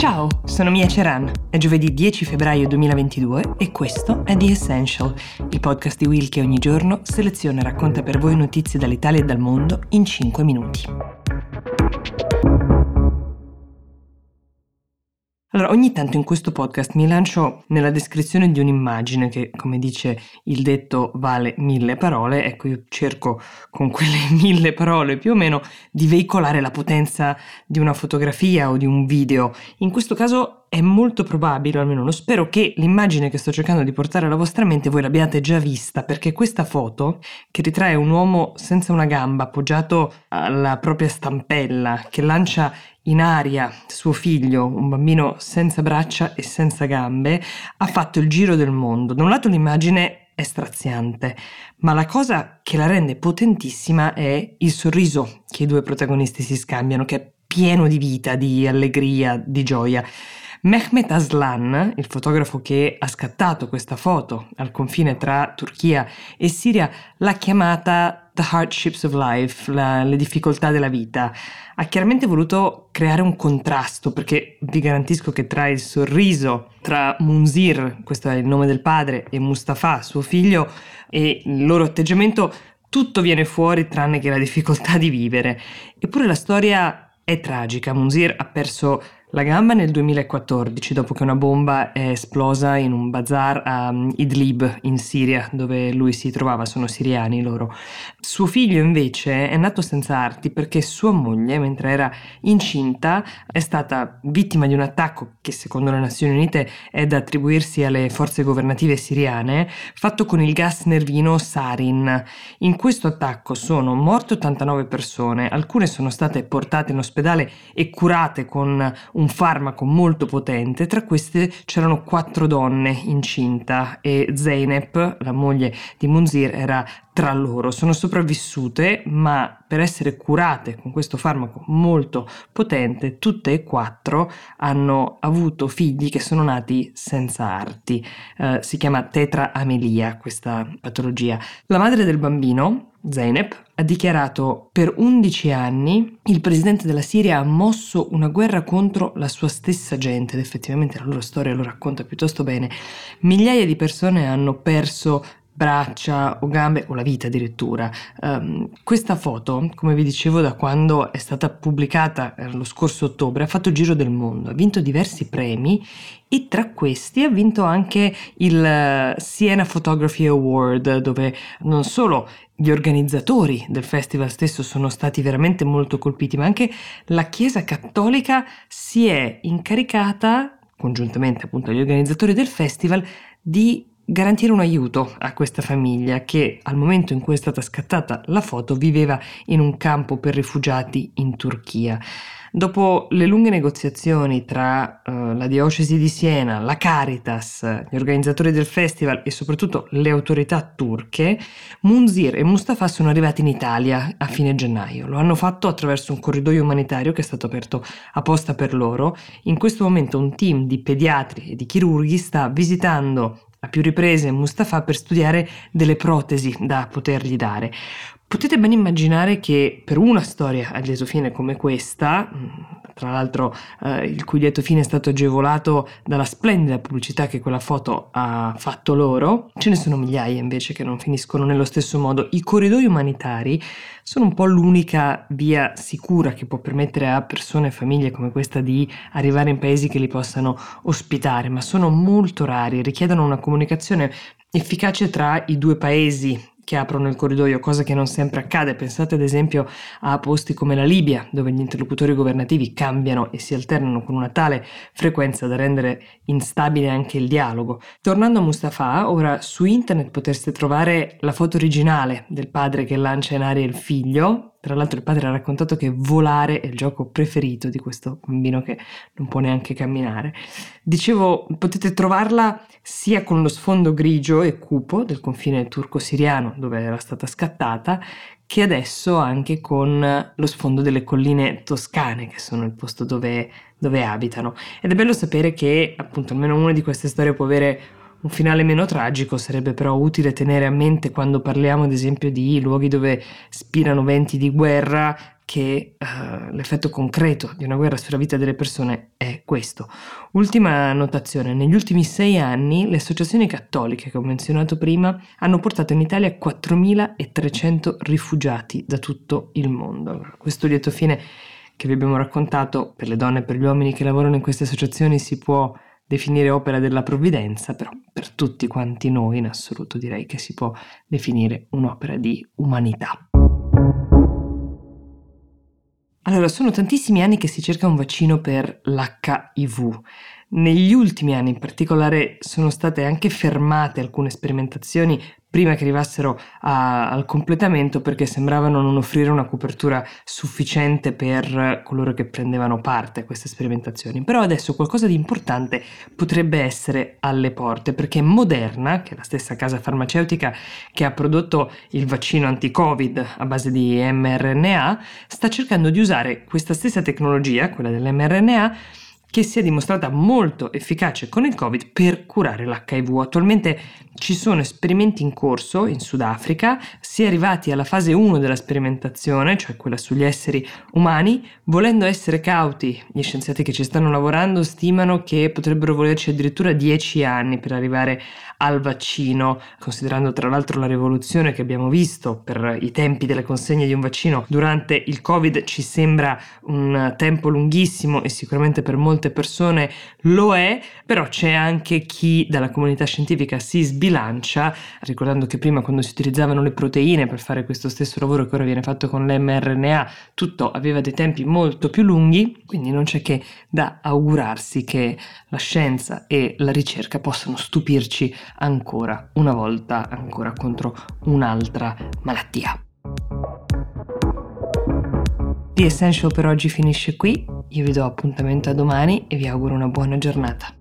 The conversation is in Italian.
Ciao, sono Mia Ceran. È giovedì 10 febbraio 2022 e questo è The Essential, il podcast di Will che ogni giorno seleziona e racconta per voi notizie dall'Italia e dal mondo in 5 minuti. Allora, ogni tanto in questo podcast mi lancio nella descrizione di un'immagine che, come dice il detto, vale mille parole. Ecco, io cerco con quelle mille parole più o meno di veicolare la potenza di una fotografia o di un video. In questo caso è molto probabile, almeno lo spero, che l'immagine che sto cercando di portare alla vostra mente voi l'abbiate già vista, perché questa foto, che ritrae un uomo senza una gamba appoggiato alla propria stampella, che lancia in aria suo figlio, un bambino senza braccia e senza gambe, ha fatto il giro del mondo. Da un lato l'immagine è straziante, ma la cosa che la rende potentissima è il sorriso che i due protagonisti si scambiano, che è pieno di vita, di allegria, di gioia. Mehmet Aslan, il fotografo che ha scattato questa foto al confine tra Turchia e Siria, l'ha chiamata The Hardships of Life, la, le difficoltà della vita. Ha chiaramente voluto creare un contrasto perché vi garantisco che tra il sorriso, tra Munzir, questo è il nome del padre, e Mustafa, suo figlio, e il loro atteggiamento, tutto viene fuori tranne che la difficoltà di vivere. Eppure la storia è tragica. Munzir ha perso la gamba nel 2014, dopo che una bomba è esplosa in un bazar a mm, Idlib, in Siria, dove lui si trovava, sono siriani loro. Suo figlio invece è nato senza arti perché sua moglie, mentre era incinta, è stata vittima di un attacco che secondo le Nazioni Unite è da attribuirsi alle forze governative siriane, fatto con il gas nervino sarin. In questo attacco sono morte 89 persone, alcune sono state portate in ospedale e curate con un farmaco molto potente, tra queste c'erano quattro donne incinta e Zeynep, la moglie di Munzir, era tra loro. Sono sopravvissute, ma per essere curate con questo farmaco molto potente, tutte e quattro hanno avuto figli che sono nati senza arti. Uh, si chiama tetraamelia questa patologia. La madre del bambino, Zeynep ha dichiarato per 11 anni il presidente della Siria ha mosso una guerra contro la sua stessa gente ed effettivamente la loro storia lo racconta piuttosto bene. Migliaia di persone hanno perso braccia o gambe o la vita addirittura. Um, questa foto, come vi dicevo, da quando è stata pubblicata lo scorso ottobre, ha fatto il giro del mondo, ha vinto diversi premi e tra questi ha vinto anche il eh, Siena Photography Award, dove non solo gli organizzatori del festival stesso sono stati veramente molto colpiti, ma anche la Chiesa Cattolica si è incaricata, congiuntamente appunto agli organizzatori del festival, di garantire un aiuto a questa famiglia che al momento in cui è stata scattata la foto viveva in un campo per rifugiati in Turchia. Dopo le lunghe negoziazioni tra uh, la diocesi di Siena, la Caritas, gli organizzatori del festival e soprattutto le autorità turche, Munzir e Mustafa sono arrivati in Italia a fine gennaio. Lo hanno fatto attraverso un corridoio umanitario che è stato aperto apposta per loro. In questo momento un team di pediatri e di chirurghi sta visitando a più riprese Mustafa per studiare delle protesi da potergli dare. Potete ben immaginare che per una storia a lieto fine come questa, mm, tra l'altro eh, il cui lieto fine è stato agevolato dalla splendida pubblicità che quella foto ha fatto loro, ce ne sono migliaia invece che non finiscono nello stesso modo. I corridoi umanitari sono un po' l'unica via sicura che può permettere a persone e famiglie come questa di arrivare in paesi che li possano ospitare, ma sono molto rari, richiedono una comunicazione efficace tra i due paesi che aprono il corridoio, cosa che non sempre accade. Pensate ad esempio a posti come la Libia, dove gli interlocutori governativi cambiano e si alternano con una tale frequenza da rendere instabile anche il dialogo. Tornando a Mustafa, ora su internet potreste trovare la foto originale del padre che lancia in aria il figlio, tra l'altro il padre ha raccontato che volare è il gioco preferito di questo bambino che non può neanche camminare. Dicevo, potete trovarla sia con lo sfondo grigio e cupo del confine turco-siriano dove era stata scattata, che adesso anche con lo sfondo delle colline toscane, che sono il posto dove, dove abitano. Ed è bello sapere che appunto almeno una di queste storie può avere un finale meno tragico sarebbe però utile tenere a mente quando parliamo ad esempio di luoghi dove spirano venti di guerra che uh, l'effetto concreto di una guerra sulla vita delle persone è questo. Ultima notazione, negli ultimi sei anni le associazioni cattoliche che ho menzionato prima hanno portato in Italia 4.300 rifugiati da tutto il mondo. Questo lieto fine che vi abbiamo raccontato per le donne e per gli uomini che lavorano in queste associazioni si può definire opera della provvidenza, però per tutti quanti noi in assoluto direi che si può definire un'opera di umanità. Allora, sono tantissimi anni che si cerca un vaccino per l'HIV. Negli ultimi anni in particolare sono state anche fermate alcune sperimentazioni prima che arrivassero a, al completamento perché sembravano non offrire una copertura sufficiente per coloro che prendevano parte a queste sperimentazioni. Però adesso qualcosa di importante potrebbe essere alle porte perché Moderna, che è la stessa casa farmaceutica che ha prodotto il vaccino anti-Covid a base di mRNA, sta cercando di usare questa stessa tecnologia, quella dell'mRNA, che si è dimostrata molto efficace con il Covid per curare l'HIV. Attualmente ci sono esperimenti in corso in Sudafrica, si è arrivati alla fase 1 della sperimentazione, cioè quella sugli esseri umani, volendo essere cauti, gli scienziati che ci stanno lavorando stimano che potrebbero volerci addirittura 10 anni per arrivare al vaccino, considerando tra l'altro la rivoluzione che abbiamo visto per i tempi delle consegne di un vaccino durante il Covid ci sembra un tempo lunghissimo e sicuramente per molte persone lo è, però c'è anche chi dalla comunità scientifica si sbiglia bilancia, ricordando che prima quando si utilizzavano le proteine per fare questo stesso lavoro che ora viene fatto con l'mRNA, tutto aveva dei tempi molto più lunghi, quindi non c'è che da augurarsi che la scienza e la ricerca possano stupirci ancora una volta, ancora contro un'altra malattia. The Essential per oggi finisce qui, io vi do appuntamento a domani e vi auguro una buona giornata.